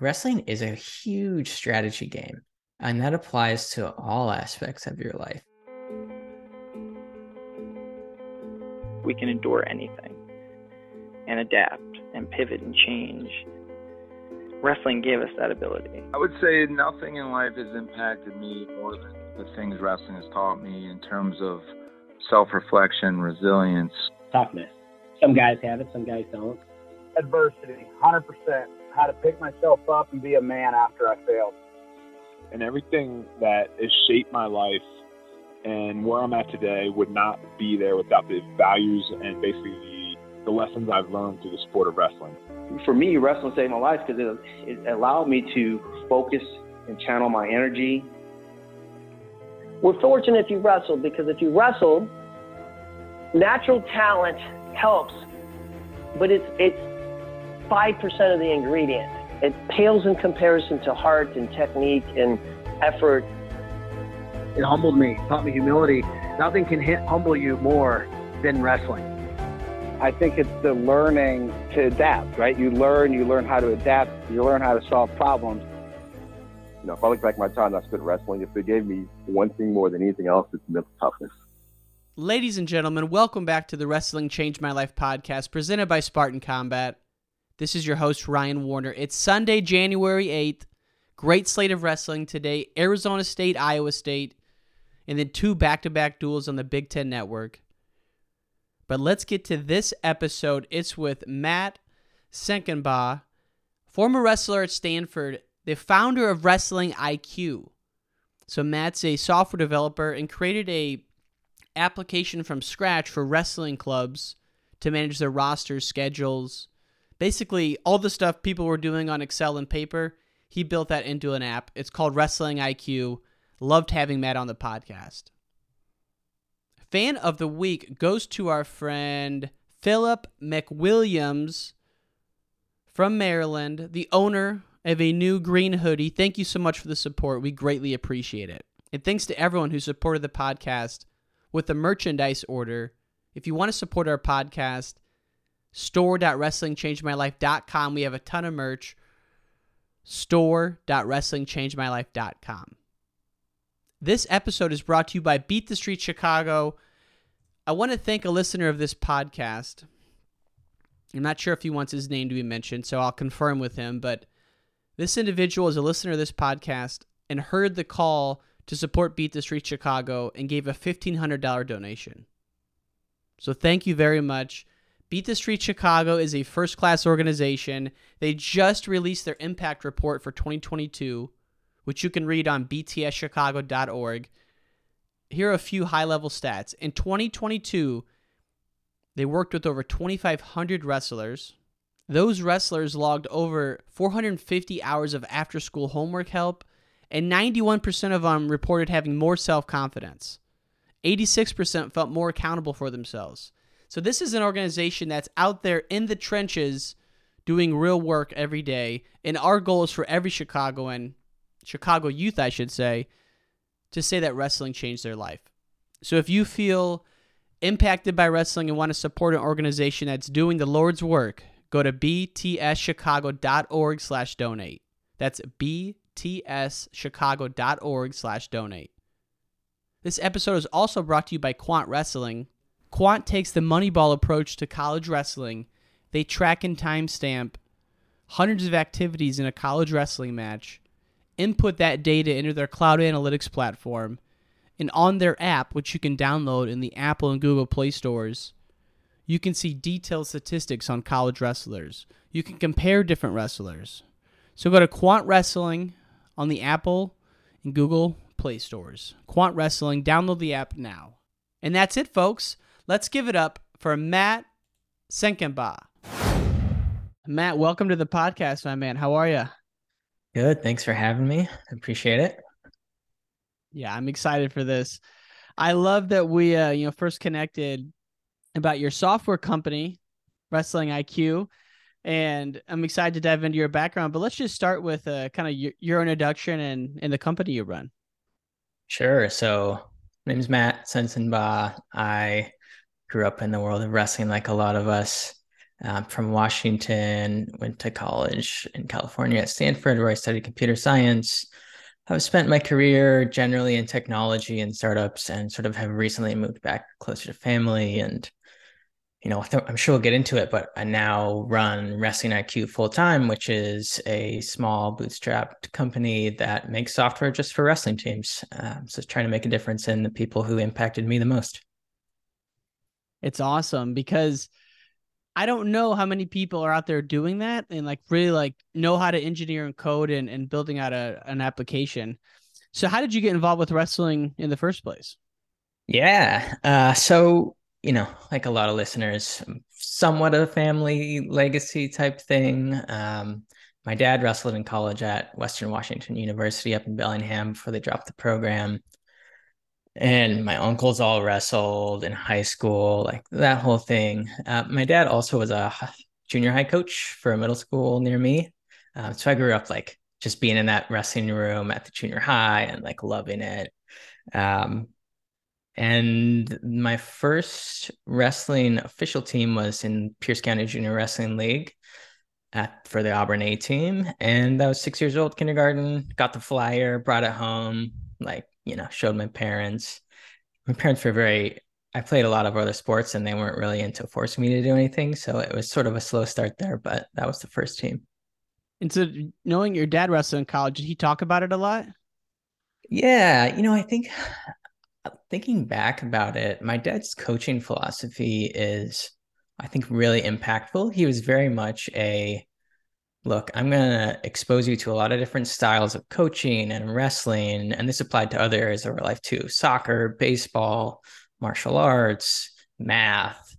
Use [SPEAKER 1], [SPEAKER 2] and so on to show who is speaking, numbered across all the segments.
[SPEAKER 1] wrestling is a huge strategy game, and that applies to all aspects of your life.
[SPEAKER 2] We can endure anything and adapt and pivot and change. Wrestling gave us that ability.
[SPEAKER 3] I would say nothing in life has impacted me more than the things wrestling has taught me in terms of self reflection, resilience,
[SPEAKER 4] toughness. Some guys have it, some guys don't.
[SPEAKER 5] Adversity, 100%. How to pick myself up and be a man after I failed.
[SPEAKER 6] And everything that has shaped my life and where I'm at today would not be there without the values and basically the, the lessons I've learned through the sport of wrestling.
[SPEAKER 7] For me, wrestling saved my life because it, it allowed me to focus and channel my energy.
[SPEAKER 8] We're fortunate if you wrestled because if you wrestled, natural talent helps, but it's it's five percent of the ingredient. It pales in comparison to heart and technique and effort.
[SPEAKER 5] It humbled me, taught me humility. Nothing can hit, humble you more than wrestling. I think it's the learning to adapt, right? You learn, you learn how to adapt, you learn how to solve problems.
[SPEAKER 9] You know, if I look back at my time I spent wrestling, if it gave me one thing more than anything else, it's mental toughness.
[SPEAKER 10] Ladies and gentlemen, welcome back to the Wrestling Changed My Life podcast presented by Spartan Combat. This is your host, Ryan Warner. It's Sunday, January 8th. Great slate of wrestling today Arizona State, Iowa State, and then two back to back duels on the Big Ten Network. But let's get to this episode. It's with Matt Senkenbaugh, former wrestler at Stanford, the founder of Wrestling IQ. So, Matt's a software developer and created a application from scratch for wrestling clubs to manage their rosters, schedules, basically all the stuff people were doing on Excel and paper. He built that into an app. It's called Wrestling IQ. Loved having Matt on the podcast. Fan of the week goes to our friend Philip McWilliams from Maryland, the owner of a new green hoodie. Thank you so much for the support. We greatly appreciate it. And thanks to everyone who supported the podcast with a merchandise order. If you want to support our podcast, store.wrestlingchangemylife.com. We have a ton of merch. Store.wrestlingchangemylife.com. This episode is brought to you by Beat the Street Chicago. I want to thank a listener of this podcast. I'm not sure if he wants his name to be mentioned, so I'll confirm with him. But this individual is a listener of this podcast and heard the call to support Beat the Street Chicago and gave a $1,500 donation. So thank you very much. Beat the Street Chicago is a first class organization. They just released their impact report for 2022, which you can read on btschicago.org. Here are a few high level stats. In 2022, they worked with over 2,500 wrestlers. Those wrestlers logged over 450 hours of after school homework help and 91% of them reported having more self confidence. 86% felt more accountable for themselves. So, this is an organization that's out there in the trenches doing real work every day. And our goal is for every Chicagoan, Chicago youth, I should say, to say that wrestling changed their life. So, if you feel impacted by wrestling and want to support an organization that's doing the Lord's work, go to btschicago.org slash donate. That's B tschicago.org slash donate. This episode is also brought to you by Quant Wrestling. Quant takes the Moneyball approach to college wrestling. They track and timestamp hundreds of activities in a college wrestling match, input that data into their cloud analytics platform, and on their app, which you can download in the Apple and Google Play stores, you can see detailed statistics on college wrestlers. You can compare different wrestlers. So go to Quant Wrestling on the Apple and Google Play stores. Quant Wrestling, download the app now. And that's it, folks. Let's give it up for Matt Senkenbaugh. Matt, welcome to the podcast, my man. How are you?
[SPEAKER 1] Good. Thanks for having me. Appreciate it.
[SPEAKER 10] Yeah, I'm excited for this. I love that we uh, you know, first connected about your software company, Wrestling IQ, and I'm excited to dive into your background. But let's just start with uh, kind of your, your introduction and, and the company you run.
[SPEAKER 1] Sure. So, my name is Matt Sensenbaugh. I grew up in the world of wrestling like a lot of us. um, from Washington, went to college in California at Stanford, where I studied computer science. I've spent my career generally in technology and startups and sort of have recently moved back closer to family. And, you know, I'm sure we'll get into it, but I now run Wrestling IQ full time, which is a small bootstrapped company that makes software just for wrestling teams. Um, so trying to make a difference in the people who impacted me the most.
[SPEAKER 10] It's awesome because I don't know how many people are out there doing that and like really like know how to engineer and code and, and building out a, an application. So how did you get involved with wrestling in the first place?
[SPEAKER 1] Yeah. Uh, so, you know, like a lot of listeners, somewhat of a family legacy type thing. Um, my dad wrestled in college at Western Washington University up in Bellingham before they dropped the program and my uncles all wrestled in high school, like that whole thing. Uh, my dad also was a junior high coach for a middle school near me. Uh, so I grew up like just being in that wrestling room at the junior high and like loving it. Um, and my first wrestling official team was in Pierce County Junior Wrestling League at for the Auburn A team. And I was six years old, kindergarten, got the flyer, brought it home, like you know, showed my parents. My parents were very I played a lot of other sports and they weren't really into forcing me to do anything. So it was sort of a slow start there, but that was the first team.
[SPEAKER 10] And so knowing your dad wrestled in college, did he talk about it a lot?
[SPEAKER 1] Yeah. You know, I think thinking back about it, my dad's coaching philosophy is, I think, really impactful. He was very much a look, I'm going to expose you to a lot of different styles of coaching and wrestling. And this applied to other areas of our life too soccer, baseball, martial arts, math,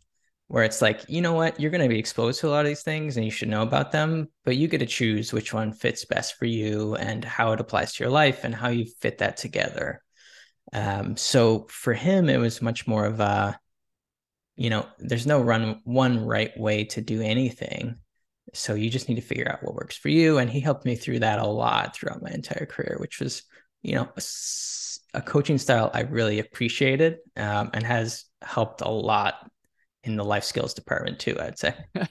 [SPEAKER 1] where it's like, you know what, you're going to be exposed to a lot of these things and you should know about them, but you get to choose which one fits best for you and how it applies to your life and how you fit that together. Um, so for him, it was much more of a, you know, there's no run one right way to do anything so you just need to figure out what works for you and he helped me through that a lot throughout my entire career which was you know a, a coaching style i really appreciated um, and has helped a lot in the life skills department too i'd say.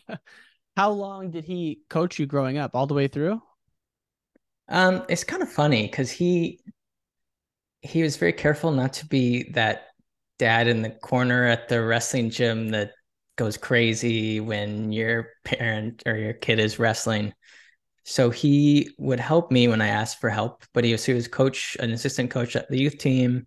[SPEAKER 10] How long did he coach you growing up? All the way through?
[SPEAKER 1] Um, it's kind of funny because he he was very careful not to be that dad in the corner at the wrestling gym that goes crazy when your parent or your kid is wrestling. So he would help me when I asked for help, but he was, he was coach, an assistant coach at the youth team.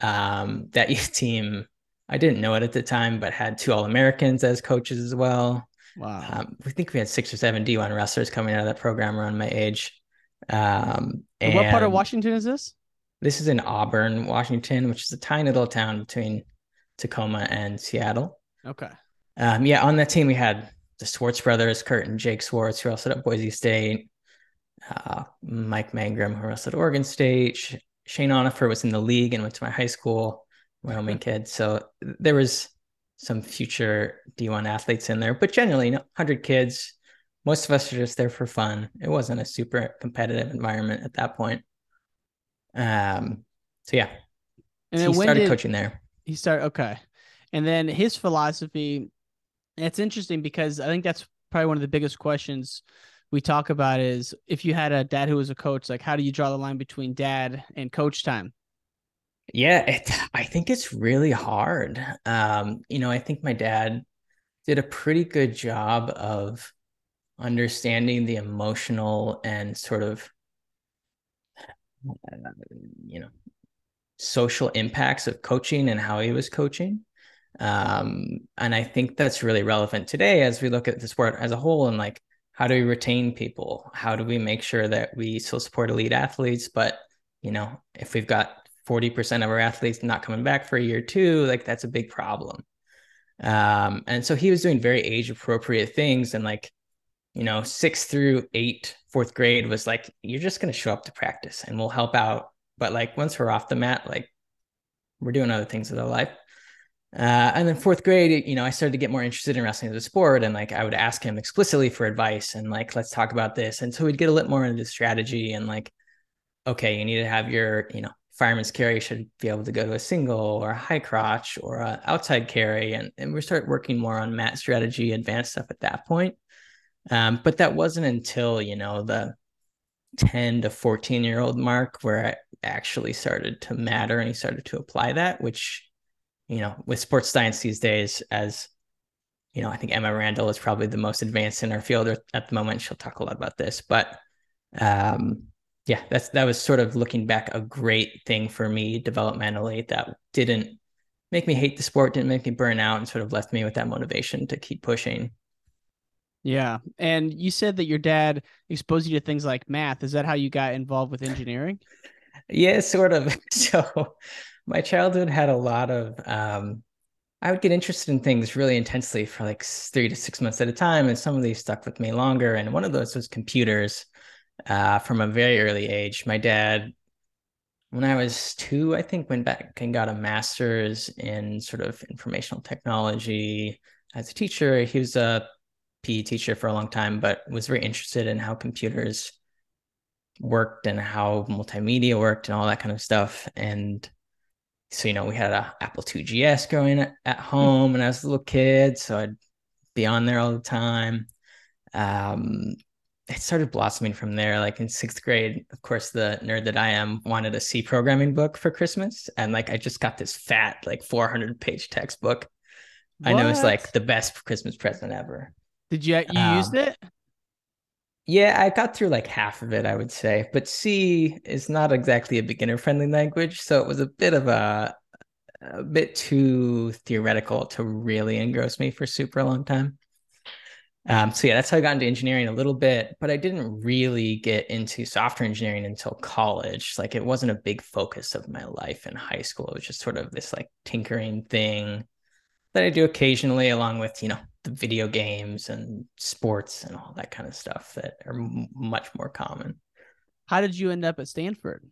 [SPEAKER 1] Um, that youth team, I didn't know it at the time, but had two All Americans as coaches as well.
[SPEAKER 10] Wow.
[SPEAKER 1] Um, we think we had six or seven D1 wrestlers coming out of that program around my age. Um,
[SPEAKER 10] and what part of Washington is this?
[SPEAKER 1] This is in Auburn, Washington, which is a tiny little town between Tacoma and Seattle.
[SPEAKER 10] Okay
[SPEAKER 1] um, yeah, on that team we had the Swartz brothers, Kurt and Jake Swartz, who also at Boise State. Uh, Mike Mangrum, who wrestled at Oregon State. Shane Onifer was in the league and went to my high school, Wyoming kid. So there was some future D1 athletes in there, but generally, you know, 100 kids. Most of us are just there for fun. It wasn't a super competitive environment at that point. Um, so yeah, and then he started coaching there.
[SPEAKER 10] He started okay, and then his philosophy it's interesting because I think that's probably one of the biggest questions we talk about is if you had a dad who was a coach, like how do you draw the line between dad and coach time?
[SPEAKER 1] Yeah, it, I think it's really hard. Um, you know, I think my dad did a pretty good job of understanding the emotional and sort of, uh, you know, social impacts of coaching and how he was coaching. Um, and I think that's really relevant today as we look at the sport as a whole and like, how do we retain people? How do we make sure that we still support elite athletes? But, you know, if we've got 40% of our athletes not coming back for a year two, like that's a big problem. Um, and so he was doing very age appropriate things and like, you know, six through eight, fourth grade was like, you're just going to show up to practice and we'll help out. But like once we're off the mat, like we're doing other things with our life. Uh, and then fourth grade, you know, I started to get more interested in wrestling as a sport, and like I would ask him explicitly for advice, and like let's talk about this. And so we'd get a little more into strategy, and like, okay, you need to have your, you know, fireman's carry should be able to go to a single or a high crotch or a outside carry. And, and we started working more on mat strategy, advanced stuff at that point. Um, but that wasn't until, you know, the 10 to 14 year old mark where it actually started to matter and he started to apply that, which, you know, with sports science these days, as you know, I think Emma Randall is probably the most advanced in our field at the moment. She'll talk a lot about this, but um, yeah, that's that was sort of looking back a great thing for me developmentally that didn't make me hate the sport, didn't make me burn out, and sort of left me with that motivation to keep pushing.
[SPEAKER 10] Yeah, and you said that your dad exposed you to things like math. Is that how you got involved with engineering?
[SPEAKER 1] yeah, sort of. So, my childhood had a lot of um, I would get interested in things really intensely for like three to six months at a time. And some of these stuck with me longer. And one of those was computers uh, from a very early age. My dad, when I was two, I think went back and got a master's in sort of informational technology as a teacher. He was a PE teacher for a long time, but was very interested in how computers worked and how multimedia worked and all that kind of stuff. And so you know we had a apple ii gs growing at, home and i was a little kid so i'd be on there all the time. Um it started blossoming from there. Like in sixth grade of course the nerd that i am wanted a c programming book for christmas and like i just got this fat like 400 page textbook. What? i know it's like the best christmas present ever.
[SPEAKER 10] Did you you um, used it
[SPEAKER 1] yeah, I got through like half of it, I would say. But C is not exactly a beginner friendly language. So it was a bit of a, a bit too theoretical to really engross me for super long time. Um, so yeah, that's how I got into engineering a little bit, but I didn't really get into software engineering until college. Like it wasn't a big focus of my life in high school. It was just sort of this like tinkering thing that I do occasionally, along with you know the video games and sports and all that kind of stuff that are m- much more common.
[SPEAKER 10] How did you end up at Stanford?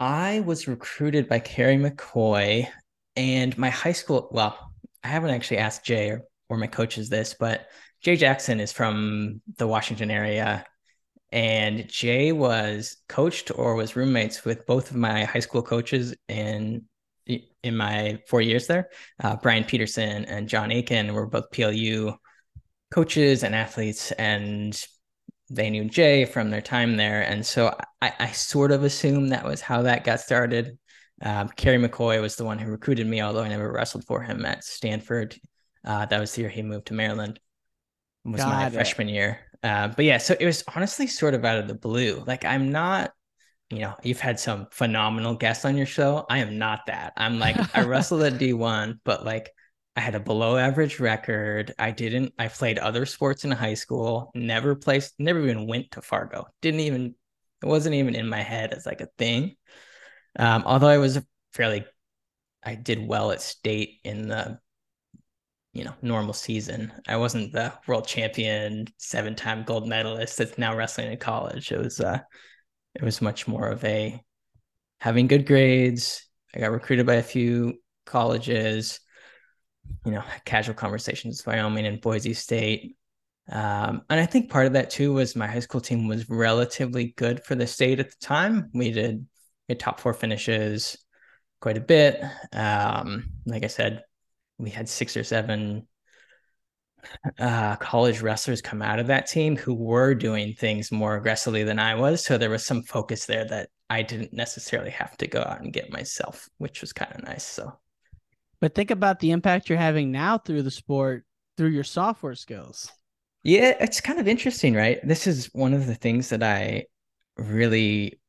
[SPEAKER 1] I was recruited by Kerry McCoy, and my high school. Well, I haven't actually asked Jay or, or my coaches this, but Jay Jackson is from the Washington area. And Jay was coached or was roommates with both of my high school coaches in in my four years there. Uh, Brian Peterson and John Aiken were both PLU coaches and athletes, and they knew Jay from their time there. And so I, I sort of assume that was how that got started. Um, Kerry McCoy was the one who recruited me, although I never wrestled for him at Stanford. Uh, that was the year he moved to Maryland. It was got my it. freshman year. Uh, but yeah, so it was honestly sort of out of the blue. Like I'm not you know, you've had some phenomenal guests on your show. I am not that. I'm like, I wrestled at D1, but like I had a below average record. I didn't, I played other sports in high school, never placed, never even went to Fargo. Didn't even, it wasn't even in my head as like a thing. Um, although I was fairly, I did well at state in the, you know, normal season. I wasn't the world champion, seven time gold medalist that's now wrestling in college. It was, uh, it was much more of a having good grades. I got recruited by a few colleges, you know, casual conversations with Wyoming and Boise State. Um, and I think part of that too was my high school team was relatively good for the state at the time. We did top four finishes quite a bit. Um, like I said, we had six or seven uh, college wrestlers come out of that team who were doing things more aggressively than I was. So there was some focus there that I didn't necessarily have to go out and get myself, which was kind of nice. So,
[SPEAKER 10] but think about the impact you're having now through the sport, through your software skills.
[SPEAKER 1] Yeah, it's kind of interesting, right? This is one of the things that I really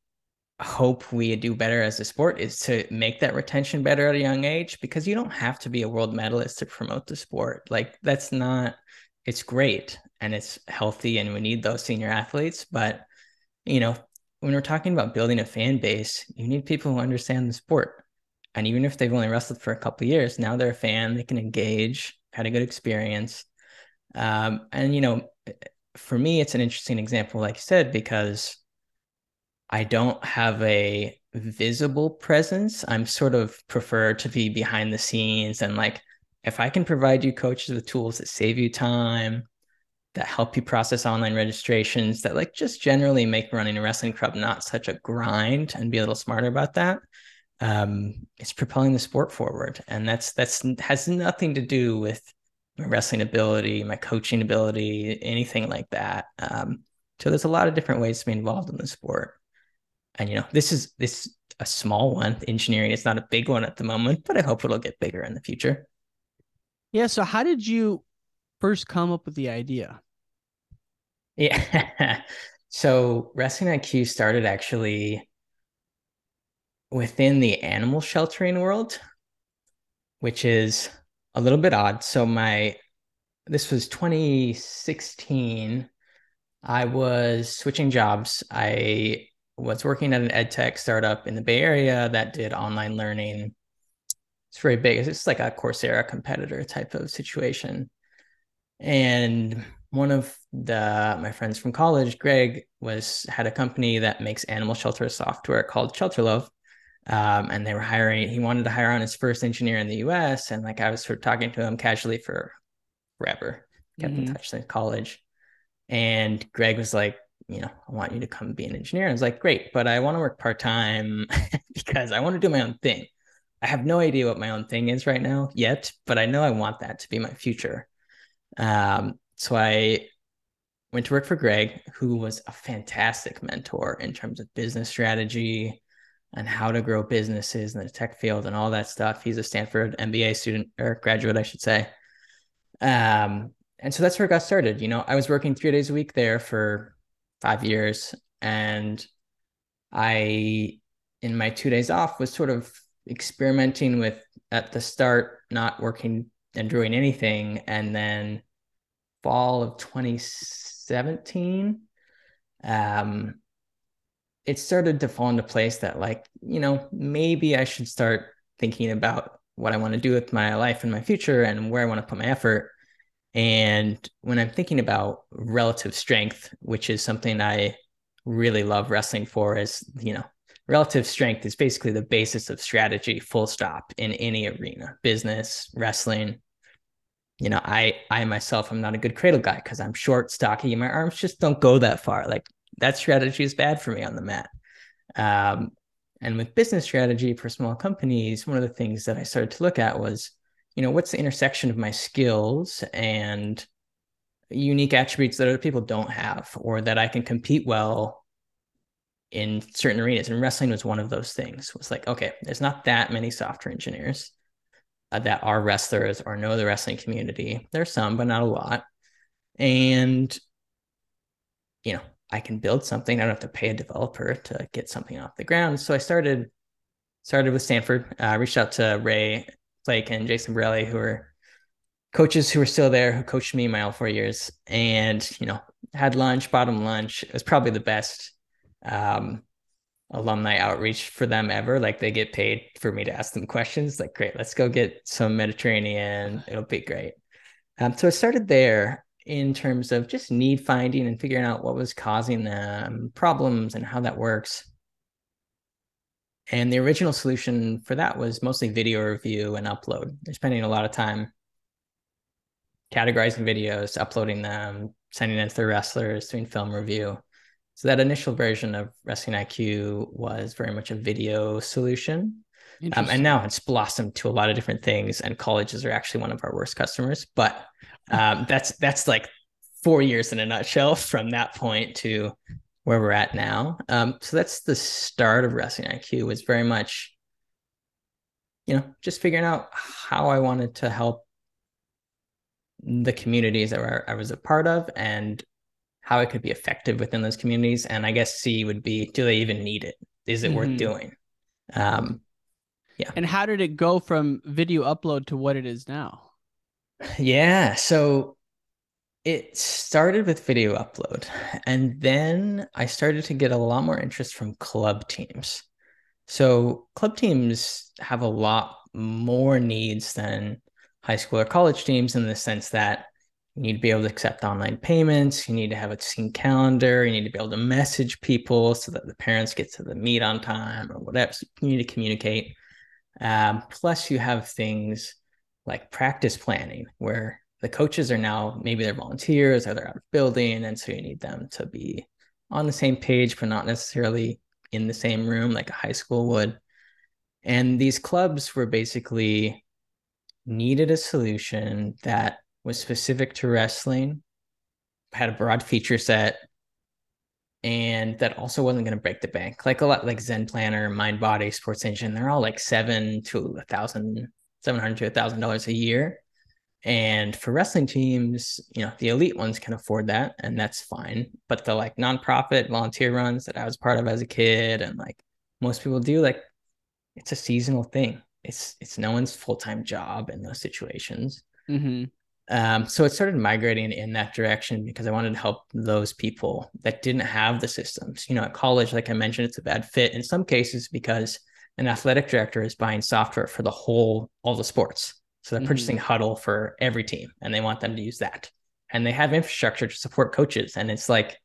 [SPEAKER 1] hope we do better as a sport is to make that retention better at a young age because you don't have to be a world medalist to promote the sport. Like that's not it's great and it's healthy and we need those senior athletes, but you know, when we're talking about building a fan base, you need people who understand the sport. And even if they've only wrestled for a couple years, now they're a fan, they can engage, had a good experience. Um, and you know, for me, it's an interesting example, like you said, because I don't have a visible presence. I'm sort of prefer to be behind the scenes and like if I can provide you coaches with tools that save you time, that help you process online registrations that like just generally make running a wrestling club not such a grind and be a little smarter about that um, it's propelling the sport forward. And that's that's has nothing to do with my wrestling ability my coaching ability anything like that. Um, so there's a lot of different ways to be involved in the sport and you know this is this a small one engineering it's not a big one at the moment but i hope it'll get bigger in the future
[SPEAKER 10] yeah so how did you first come up with the idea?
[SPEAKER 1] Yeah. so Wrestling IQ started actually within the animal sheltering world, which is a little bit odd. So my this was 2016. I was switching jobs. I was working at an ed tech startup in the Bay Area that did online learning. It's very big. It's like a Coursera competitor type of situation and one of the my friends from college greg was had a company that makes animal shelter software called Shelterluv um, and they were hiring he wanted to hire on his first engineer in the us and like i was sort of talking to him casually for forever kept mm-hmm. in touch since college and greg was like you know i want you to come be an engineer i was like great but i want to work part-time because i want to do my own thing i have no idea what my own thing is right now yet but i know i want that to be my future um, so I went to work for Greg, who was a fantastic mentor in terms of business strategy and how to grow businesses in the tech field and all that stuff. He's a Stanford MBA student or graduate, I should say. Um, and so that's where it got started. You know, I was working three days a week there for five years, and I, in my two days off, was sort of experimenting with at the start not working and doing anything. And then fall of 2017, um, it started to fall into place that like, you know, maybe I should start thinking about what I want to do with my life and my future and where I want to put my effort. And when I'm thinking about relative strength, which is something I really love wrestling for, is, you know, relative strength is basically the basis of strategy full stop in any arena business wrestling. You know i i myself i'm not a good cradle guy because i'm short stocky and my arms just don't go that far. Like that strategy is bad for me on the mat. Um, and with business strategy for small companies one of the things that i started to look at was you know what's the intersection of my skills and unique attributes that other people don't have or that i can compete well in certain arenas? And wrestling was one of those things. It was like okay there's not that many software engineers uh, that are wrestlers or know the wrestling community. There's some but not a lot. And you know i can build something. I don't have to pay a developer to get something off the ground. So i started started with stanford. Uh, reached out to ray and jason borrelli who are coaches who were still there who coached me my all four years and you know had lunch bottom lunch it was probably the best um, alumni outreach for them ever. Like they get paid for me to ask them questions. Like, great, let's go get some Mediterranean. It'll be great. Um, so I started there in terms of just need finding and figuring out what was causing them problems and how that works. And the original solution for that was mostly video review and upload. They're spending a lot of time categorizing videos, uploading them, sending them to the wrestlers, doing film review. So that initial version of Wrestling IQ was very much a video solution. Um, and now it's blossomed to a lot of different things, and colleges are actually one of our worst customers. But um, that's that's like four years in a nutshell from that point to where we're at now. Um, so that's the start of Wrestling IQ. Was very much, you know, just figuring out how I wanted to help the communities that were, I was a part of and how it could be effective within those communities. And I guess C would be, do they even need it? Is it mm-hmm. worth doing? Um, yeah.
[SPEAKER 10] And how did it go from video upload to what it is now?
[SPEAKER 1] Yeah. So it started with video upload. And then I started to get a lot more interest from club teams. So club teams have a lot more needs than high school or college teams in the sense that you need to be able to accept online payments. You need to have a team calendar. You need to be able to message people so that the parents get to the meet on time or whatever. So you need to communicate. Um, plus, you have things like practice planning, where the coaches are now maybe they're volunteers or they're out of building and so you need them to be on the same page but not necessarily in the same room like a high school would. And these clubs were basically needed a solution that was specific to wrestling had a broad feature set and that also wasn't going to break the bank. Like a lot like zen planner mind body sports engine they're all like seven to a thousand seven hundred to a thousand dollars a year and for wrestling teams, you know, the elite ones can afford that and that's fine. But the like nonprofit volunteer runs that I was part of as a kid and like most people do, like it's a seasonal thing. It's it's no one's full-time job in those situations.
[SPEAKER 10] Mm-hmm.
[SPEAKER 1] Um, so it started migrating in that direction because I wanted to help those people that didn't have the systems. You know, at college, like I mentioned, it's a bad fit in some cases because an athletic director is buying software for the whole all the sports so they're mm-hmm. purchasing Hudl for every team and they want them to use that. And they have infrastructure to support coaches. And it's like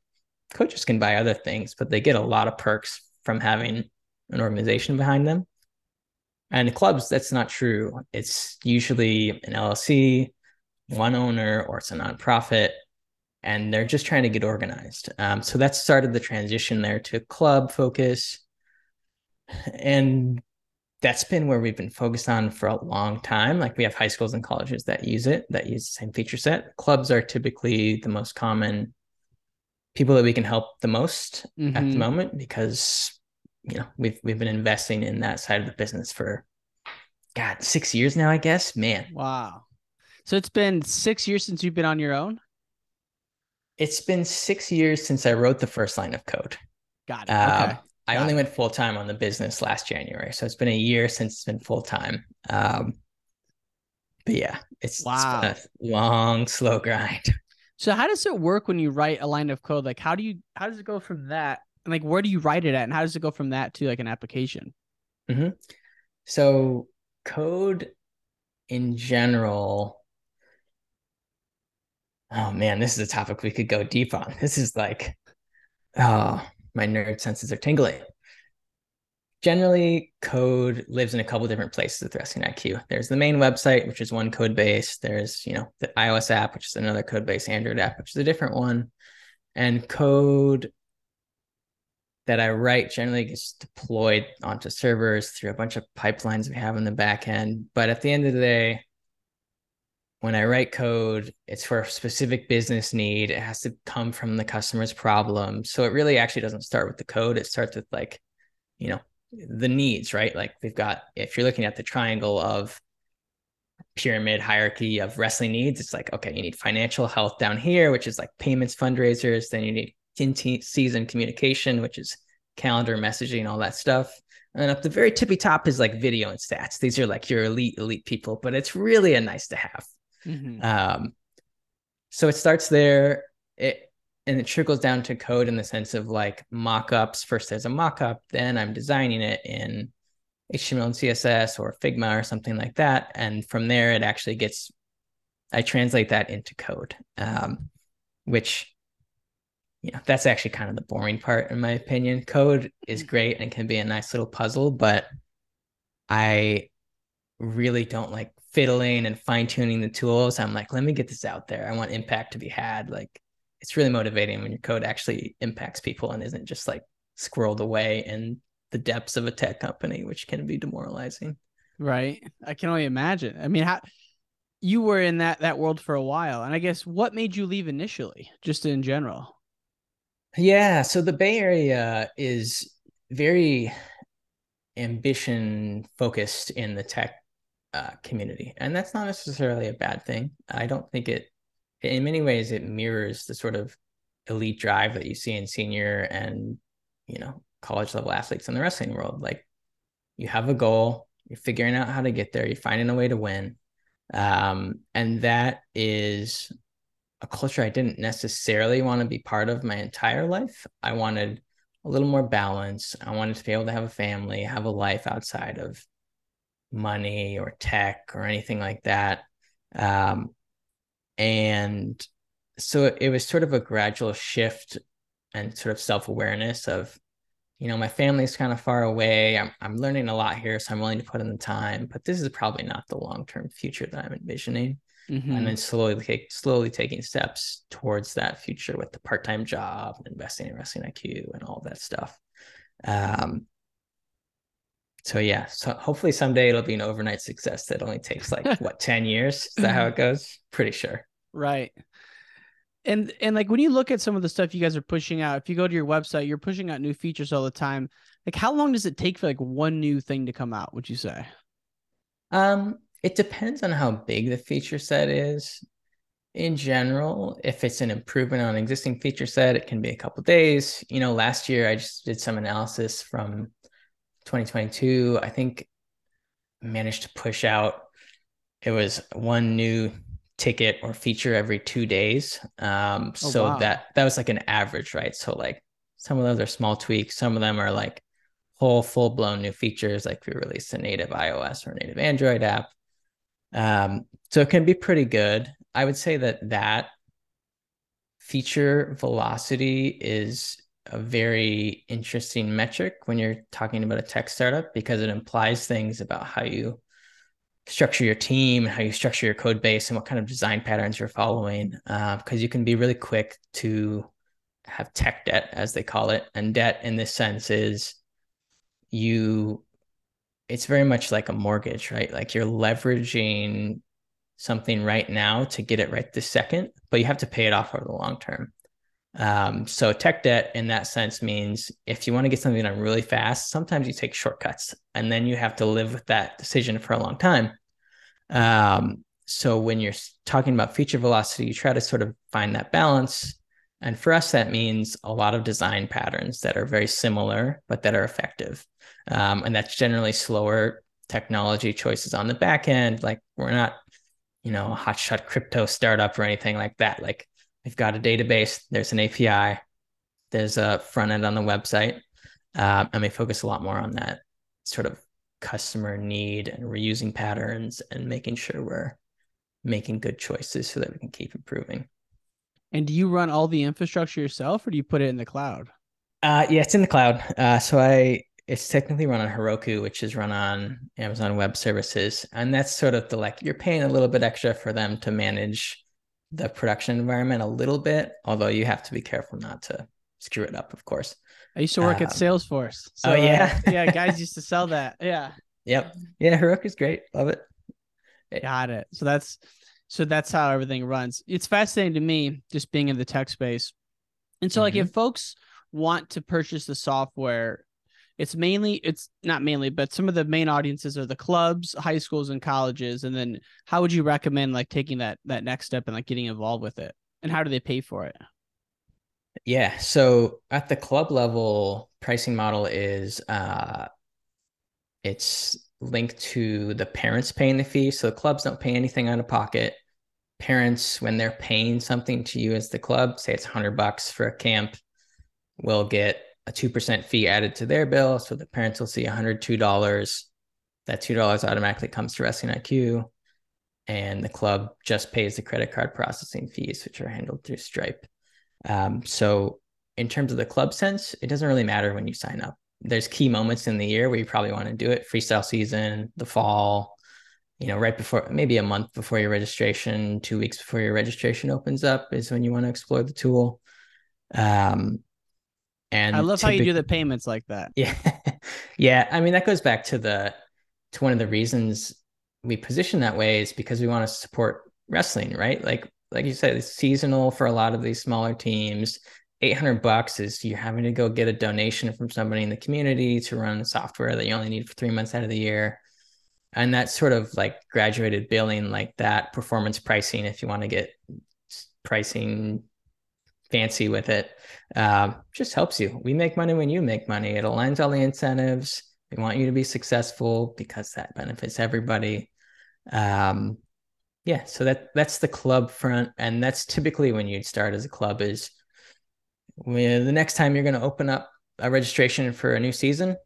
[SPEAKER 1] coaches can buy other things, but they get a lot of perks from having an organization behind them. And the clubs, that's not true. It's usually an LLC, one owner, or it's a nonprofit, and they're just trying to get organized. Um, so that started the transition there to club focus. And that's been where we've been focused on for a long time. Like we have high schools and colleges that use it, that use the same feature set. Clubs are typically the most common people that we can help the most mm-hmm. at the mm-hmm. moment because you know we've we've been investing in that side of the business for God six years now, I guess. Man,
[SPEAKER 10] wow. So it's been six years since you've been on your own.
[SPEAKER 1] It's been six years since I wrote the first line of code.
[SPEAKER 10] Got it. Uh, okay.
[SPEAKER 1] I only went full time on the business last January, so it's been a year since it's been full time. Um, but yeah, it's, wow. it's been a long, slow grind.
[SPEAKER 10] So how does it work when you write a line of code? Like, how do you how does it go from that? And like, where do you write it at, and how does it go from that to like an application?
[SPEAKER 1] Mm-hmm. So code in general. Oh man, this is a topic we could go deep on. This is like, oh, my nerd senses are tingling. Generally, code lives in a couple different places with Wrestling IQ. There's the main website, which is one code base. There's, you know, the iOS app, which is another code base, Android app, which is a different one. And code that I write generally gets deployed onto servers through a bunch of pipelines we have in the back end. But at the end of the day, when I write code, it's for a specific business need. It has to come from the customer's problem. So it really actually doesn't start with the code. It starts with like, you know, the needs, right? Like we've got, if you're looking at the triangle of pyramid hierarchy of wrestling needs, it's like, okay, you need financial health down here, which is like payments, fundraisers. Then you need in season communication, which is calendar messaging, all that stuff. And up the very tippy top is like video and stats. These are like your elite, elite people, but it's really a nice to have. Mm-hmm. Um, so it starts there. It and it trickles down to code in the sense of like mock-ups. First, there's a mock-up, then I'm designing it in HTML and CSS or Figma or something like that, and from there it actually gets. I translate that into code, um, which you know that's actually kind of the boring part in my opinion. Code is mm. great and can be a nice little puzzle, but I really don't like fiddling and fine tuning the tools. I'm like, let me get this out there. I want impact to be had. Like, it's really motivating when your code actually impacts people and isn't just like squirreled away in the depths of a tech company, which can be demoralizing.
[SPEAKER 10] Right. I can only imagine. I mean, how you were in that that world for a while, and I guess what made you leave initially, just in general.
[SPEAKER 1] Yeah. So the Bay Area is very ambition focused in the tech uh, community, and that's not necessarily a bad thing. I don't think it, in many ways, it mirrors the sort of elite drive that you see in senior and you know college level athletes in the wrestling world. Like you have a goal, you're figuring out how to get there, you're finding a way to win, um, and that is a culture I didn't necessarily want to be part of my entire life. I wanted a little more balance. I wanted to be able to have a family, have a life outside of money or tech or anything like that. Um, and so it, was sort of a gradual shift and sort of self awareness of, you know, my family's kind of far away. I'm, I'm learning a lot here, so I'm willing to put in the time, but this is probably not the long term future that I'm envisioning.
[SPEAKER 10] Mhm.
[SPEAKER 1] and then slowly take, slowly taking steps towards that future with the part-time job, investing in wrestling IQ and all that stuff. Um, so yeah, so hopefully someday it'll be an overnight success that only takes like what 10 years. Is that how it goes? Pretty sure.
[SPEAKER 10] Right. And and like when you look at some of the stuff you guys are pushing out, if you go to your website, you're pushing out new features all the time. Like how long does it take for like one new thing to come out, would you say?
[SPEAKER 1] Um, it depends on how big the feature set is. In general, if it's an improvement on an existing feature set, it can be a couple days. You know, last year I just did some analysis from 2022. I think managed to push out it was one new ticket or feature every two days. Um,
[SPEAKER 10] Oh,
[SPEAKER 1] so
[SPEAKER 10] wow.
[SPEAKER 1] that that was like an average, right? So like some of those are small tweaks, some of them are like whole full blown new features, like we released a native iOS or native Android app. Um, so it can be pretty good. I would say that that feature velocity is a very interesting metric when you're talking about a tech startup because it implies things about how you structure your team, and how you structure your code base, and what kind of design patterns you're following. Uh, because you can be really quick to have tech debt, as they call it. And debt in this sense is you, it's very much like a mortgage, right? Like you're leveraging something right now to get it right this second, but you have to pay it off over the long term. Um, so tech debt in that sense means if you want to get something done really fast, sometimes you take shortcuts and then you have to live with that decision for a long time. Um, so when you're talking about feature velocity, you try to sort of find that balance. And for us, that means a lot of design patterns that are very similar, but that are effective. Um, and that's generally slower technology choices on the back end. Like we're not, you know, a hotshot crypto startup or anything like that. Like we've got a database, there's an API, there's a front end on the website, um, and we focus a lot more on that sort of customer need and reusing patterns and making sure we're making good choices so that we can keep improving.
[SPEAKER 10] And do you run all the infrastructure yourself or do you put it in the cloud?
[SPEAKER 1] Uh, yeah, it's in the cloud. Uh, so I it's technically run on Heroku, which is run on Amazon Web Services, and that's sort of the like you're paying a little bit extra for them to manage the production environment a little bit, although you have to be careful not to screw it up, of course.
[SPEAKER 10] I used to work at
[SPEAKER 1] Um,
[SPEAKER 10] Salesforce. So,
[SPEAKER 1] oh, yeah?
[SPEAKER 10] uh, yeah, guys used to sell that. Yeah.
[SPEAKER 1] Yep. Yeah, Heroku's great. Love it.
[SPEAKER 10] Got it. So that's so that's how everything runs. It's fascinating to me just being in the tech space. And so like
[SPEAKER 1] Mhm.
[SPEAKER 10] if folks want to purchase the software, it's mainly it's not mainly, but some of the main audiences are the clubs, high schools and colleges. And then how would you recommend like taking that that next step and like getting involved with it? And how do they pay for it?
[SPEAKER 1] Yeah. So at the club level, pricing model is uh it's linked to the parents paying the fee. So the clubs don't pay anything out of pocket. Parents, when they're paying something to you as the club, say it's 100 bucks for a camp, will get a 2% fee added to their bill. So the parents will see $102. That $2 automatically comes to Wrestling IQ. And the club just pays the credit card processing fees, which are handled through Stripe. Um, so in terms of the club sense, it doesn't really matter when you sign up. There's key moments in the year where you probably want to do it. Freestyle season, the fall, you know, right before maybe a month before your registration, two weeks before your registration opens up is when you want to explore the tool. Um, and
[SPEAKER 10] I love how you do the payments like that.
[SPEAKER 1] yeah. yeah. I mean, that goes back to the to one of the reasons we position that way is because we want to support wrestling, right? Like like you said, it's seasonal for a lot of these smaller teams. 800 bucks is you're having to go get a donation from somebody in the community to run software that you only need for three months out of the year. And that's sort of like graduated billing, like that performance pricing, if you want to get pricing fancy with it, um, just helps you. We make money when you make money. It aligns all the incentives. We want you to be successful because that benefits everybody. Um, yeah, so that that's the club front, and that's typically when you'd start as a club. Is when the next time you're going to open up a registration for a new season,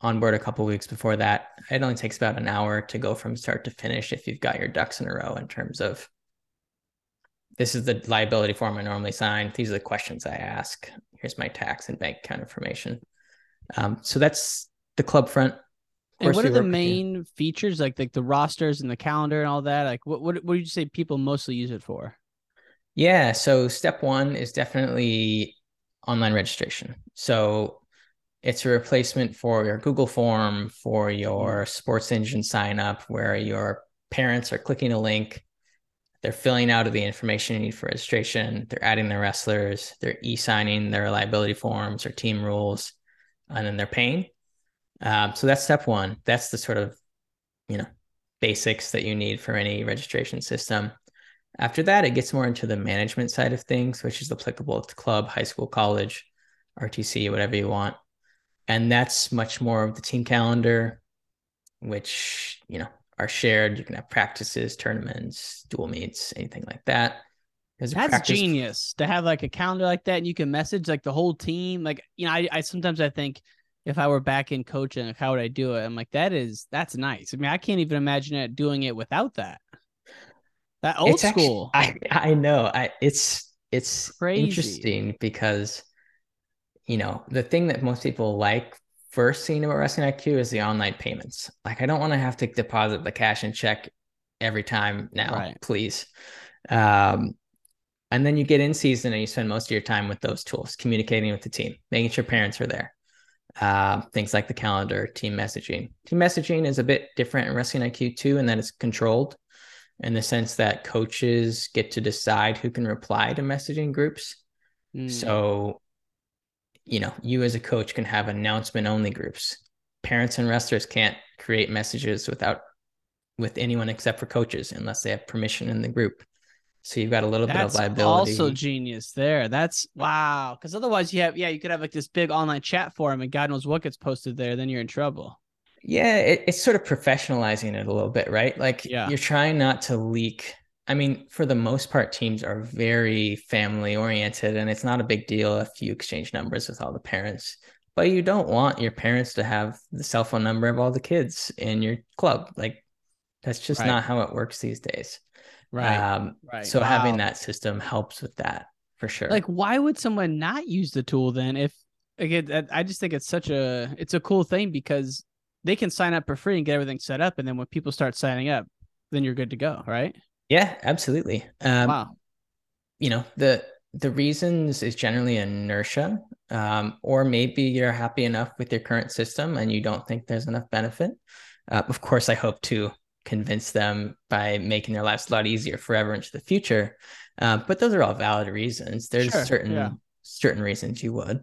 [SPEAKER 1] onboard a couple weeks before that. It only takes about an hour to go from start to finish if you've got your ducks in a row in terms of this is the liability form I normally sign. These are the questions I ask. Here's my tax and bank account information. Um, so that's the club front.
[SPEAKER 10] And what are the main features like like the rosters and the calendar and all that? Like what what what would you say people mostly use it for?
[SPEAKER 1] Yeah, so step one is definitely online registration. So it's a replacement for your Google form, for your Sports Engine sign up, where your parents are clicking a link, they're filling out of the information you need for registration, they're adding their wrestlers, they're e signing their liability forms or team rules, and then they're paying. Um, so that's step one. That's the sort of, you know, basics that you need for any registration system. After that, it gets more into the management side of things, which is applicable to club, high school, college, RTC, whatever you want. And that's much more of the team calendar, which, you know, are shared. You can have practices, tournaments, dual meets, anything like that.
[SPEAKER 10] That's
[SPEAKER 1] practice-
[SPEAKER 10] genius to have like a calendar like that and you can message like the whole team. Like, you know, I, I sometimes I think if I were back in coaching, like how would I do it? I'm like, that is that's nice. I mean, I can't even imagine it doing it without that. That old
[SPEAKER 1] It's
[SPEAKER 10] school.
[SPEAKER 1] I I know. I it's it's
[SPEAKER 10] Crazy.
[SPEAKER 1] interesting because you know the thing that most people like first seeing about wrestling IQ is the online payments. Like I don't want to have to deposit the cash and check every time now,
[SPEAKER 10] Right.
[SPEAKER 1] please. Um, and then you get in season and you spend most of your time with those tools, communicating with the team, making sure parents are there. Uh, things like the calendar, team messaging. Team messaging is a bit different in Wrestling IQ too, in that it's controlled in the sense that coaches get to decide who can reply to messaging groups.
[SPEAKER 10] Mm.
[SPEAKER 1] So, you know, you as a coach can have announcement only groups. Parents and wrestlers can't create messages without with anyone except for coaches unless they have permission in the group. So you've got a little bit of
[SPEAKER 10] That's
[SPEAKER 1] liability.
[SPEAKER 10] also genius there. That's wow. Because otherwise, you have yeah, you could have like this big online chat forum, and God knows what gets posted there. Then you're in trouble.
[SPEAKER 1] Yeah, it, it's sort of professionalizing it a little bit, right? Like
[SPEAKER 10] Yeah.
[SPEAKER 1] you're trying not to leak. I mean, for the most part, teams are very family oriented, and it's not a big deal if you exchange numbers with all the parents. But you don't want your parents to have the cell phone number of all the kids in your club. Like that's just
[SPEAKER 10] Right.
[SPEAKER 1] not how it works these days.
[SPEAKER 10] Right.
[SPEAKER 1] Um,
[SPEAKER 10] right.
[SPEAKER 1] So having that system helps with that for sure.
[SPEAKER 10] like, why would someone not use the tool then? If again, I just think it's such a it's a cool thing because they can sign up for free and get everything set up, and then when people start signing up, then you're good to go, right?
[SPEAKER 1] Yeah, absolutely. Um,
[SPEAKER 10] wow.
[SPEAKER 1] you know the the reasons is generally inertia um, or maybe you're happy enough with your current system and you don't think there's enough benefit uh, of course i hope to convince them by making their lives a lot easier forever into the future uh, but those are all valid reasons there's
[SPEAKER 10] Sure,
[SPEAKER 1] certain
[SPEAKER 10] yeah.
[SPEAKER 1] certain reasons you would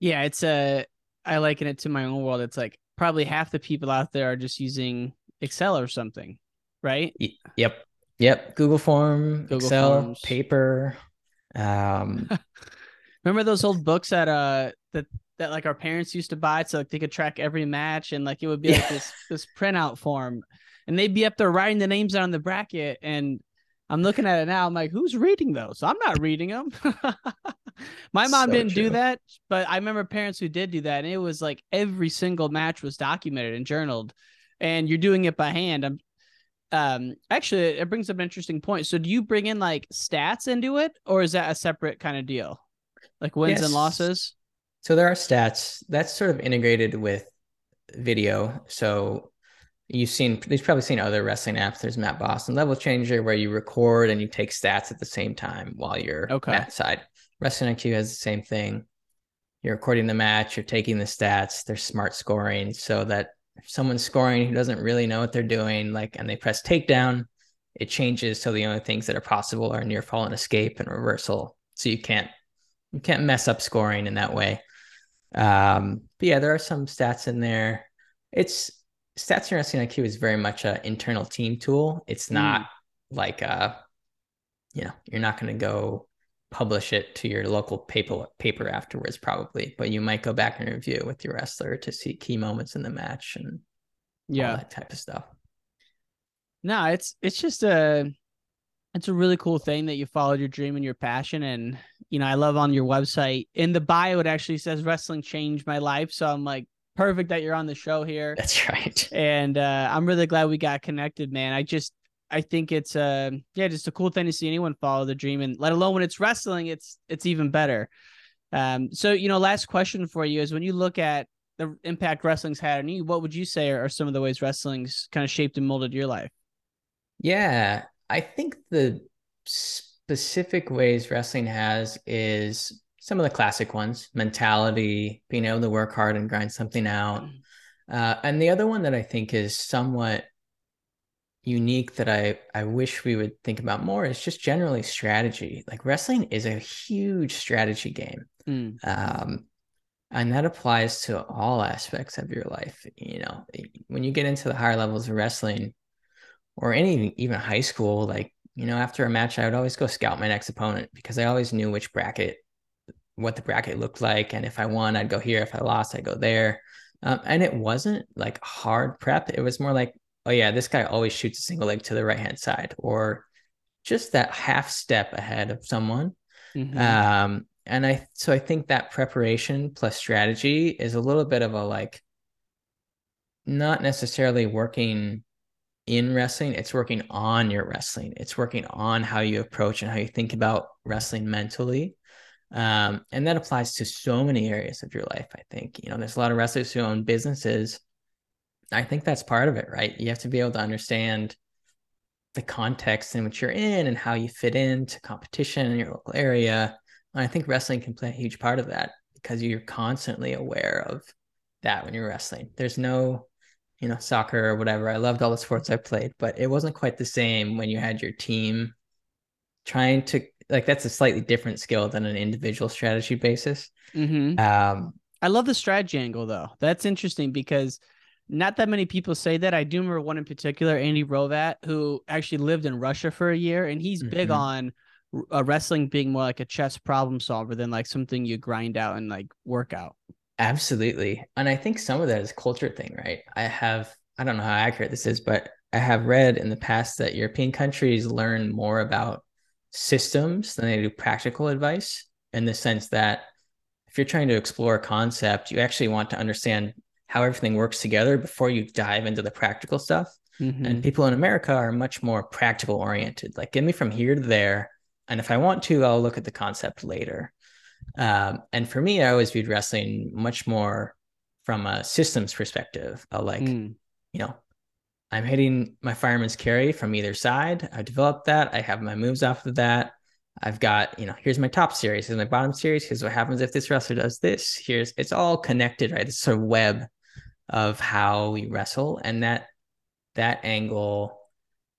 [SPEAKER 10] Yeah, it's a. I liken it to my own world. It's like probably half the people out there are just using Excel or something, right?
[SPEAKER 1] Yep yep google form
[SPEAKER 10] Google
[SPEAKER 1] excel
[SPEAKER 10] Forms.
[SPEAKER 1] paper um
[SPEAKER 10] Remember those old books that uh that that like our parents used to buy so like they could track every match and like it would be like this this printout form and they'd be up there writing the names on the bracket and I'm looking at it now I'm like who's reading those? I'm not reading them. My mom
[SPEAKER 1] So
[SPEAKER 10] didn't do that, but I remember parents who did do that and it was like every single match was documented and journaled and you're doing it by hand. I'm um actually it brings up an interesting point. So do you bring in like stats into it or is that a separate kind of deal? Like wins and losses?
[SPEAKER 1] So there are stats that's sort of integrated with video. So you've seen, you've probably seen other wrestling apps. There's MatBoss and Level Changer where you record and you take stats at the same time while you're
[SPEAKER 10] Okay.
[SPEAKER 1] Side. Wrestling IQ has the same thing. You're recording the match, you're taking the stats. There's smart scoring so that someone's scoring who doesn't really know what they're doing, like, and they press takedown, it changes. So the only things that are possible are near fall and escape and reversal. So you can't you can't mess up scoring in that way. Um, but yeah, there are some stats in there. It's stats in wrestling IQ is very much an internal team tool. It's not like uh, you know, you're not going to go publish it to your local paper paper afterwards, probably, but you might go back and review with your wrestler to see key moments in the match and all
[SPEAKER 10] Yeah.
[SPEAKER 1] that type of stuff.
[SPEAKER 10] No, it's it's just a it's a really cool thing that you followed your dream and your passion and you know, I love on your website in the bio it actually says wrestling changed my life. So I'm like perfect that you're on the show here.
[SPEAKER 1] That's right.
[SPEAKER 10] And uh I'm really glad we got connected, man. I just I think it's uh yeah, just a cool thing to see anyone follow the dream and let alone when it's wrestling, it's it's even better. Um so you know, last question for you is when you look at the impact wrestling's had on you, what would you say are, are some of the ways wrestling's kind of shaped and molded your life?
[SPEAKER 1] Yeah, I think the specific ways wrestling has is some of the classic ones mentality, being able to work hard and grind something out. Mm. Uh, and the other one that I think is somewhat unique that I, I wish we would think about more is just generally strategy. Like wrestling is a huge strategy game. Mm. Um, and that applies to all aspects of your life. You know, when you get into the higher levels of wrestling or any even high school, like, you know, after a match, I would always go scout my next opponent because I always knew which bracket, what the bracket looked like. And if I won, I'd go here. If I lost, I'd go there. Um, and it wasn't like hard prep. It was more like, oh yeah, this guy always shoots a single leg to the right hand side, or just that half step ahead of someone. Mm-hmm. Um, and I so I think that preparation plus strategy is a little bit of a like not necessarily working in wrestling, it's working on your wrestling. It's working on how you approach and how you think about wrestling mentally. Um, and that applies to so many areas of your life. I think, you know, there's a lot of wrestlers who own businesses I think that's part of it, right? You have to be able to understand the context in which you're in and how you fit into competition in your local area. And I think wrestling can play a huge part of that because you're constantly aware of that when you're wrestling. There's no, you know, soccer or whatever. I loved all the sports I played, but it wasn't quite the same when you had your team trying to like that's a slightly different skill than an individual strategy basis.
[SPEAKER 10] Mm-hmm. Um, I love the strategy angle though. That's interesting because not that many people say that. I do remember one in particular, Andy Rovat, who actually lived in Russia for a year, and he's mm-hmm. big on uh, wrestling being more like a chess problem solver than like something you grind out and like work out.
[SPEAKER 1] Absolutely, and I think some of that is culture thing, right? I have I don't know how accurate this is, but I have read in the past that European countries learn more about systems than they do practical advice in the sense that if you're trying to explore a concept, you actually want to understand how everything works together before you dive into the practical stuff. Mm-hmm. And people in America are much more practical oriented. Like, get me from here to there. And if I want to, I'll look at the concept later. Um, and for me, I always viewed wrestling much more from a systems perspective. Like, mm. you know, I'm hitting my fireman's carry from either side. I developed that. I have my moves off of that. I've got, you know, here's my top series, here's my bottom series. Here's what happens if this wrestler does this. Here's it's all connected, right? It's sort of web of how we wrestle and that that angle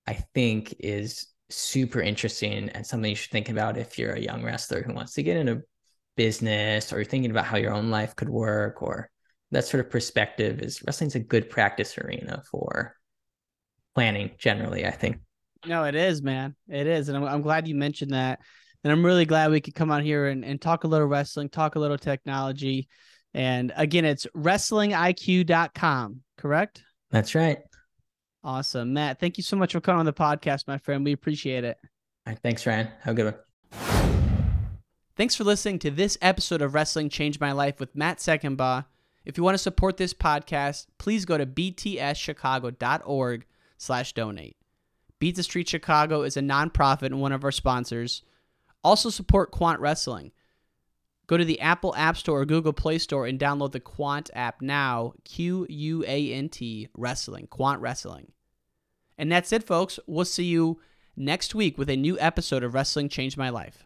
[SPEAKER 1] i think is super interesting and something you should think about if you're a young wrestler who wants to get into business or you're thinking about how your own life could work or that sort of perspective is wrestling's a good practice arena for planning generally i think.
[SPEAKER 10] No it is man. It is and i'm, I'm glad you mentioned that and i'm really glad we could come out here and, and talk a little wrestling talk a little technology and again, it's wrestlingiq.com, correct?
[SPEAKER 1] That's right.
[SPEAKER 10] Awesome. Matt, thank you so much for coming on the podcast, my friend. We appreciate it.
[SPEAKER 1] All right, thanks, Ryan. Have a good one.
[SPEAKER 10] Thanks for listening to this episode of Wrestling Changed My Life with Matt Seckenbaugh. If you want to support this podcast, please go to btschicago.org slash donate. Beat the Street Chicago is a nonprofit and one of our sponsors. Also support Quant Wrestling – Go to the Apple App Store or Google Play Store and download the Quant app now. Q U A N T Wrestling, Quant Wrestling. And that's it, folks. We'll see you next week with a new episode of Wrestling Changed My Life.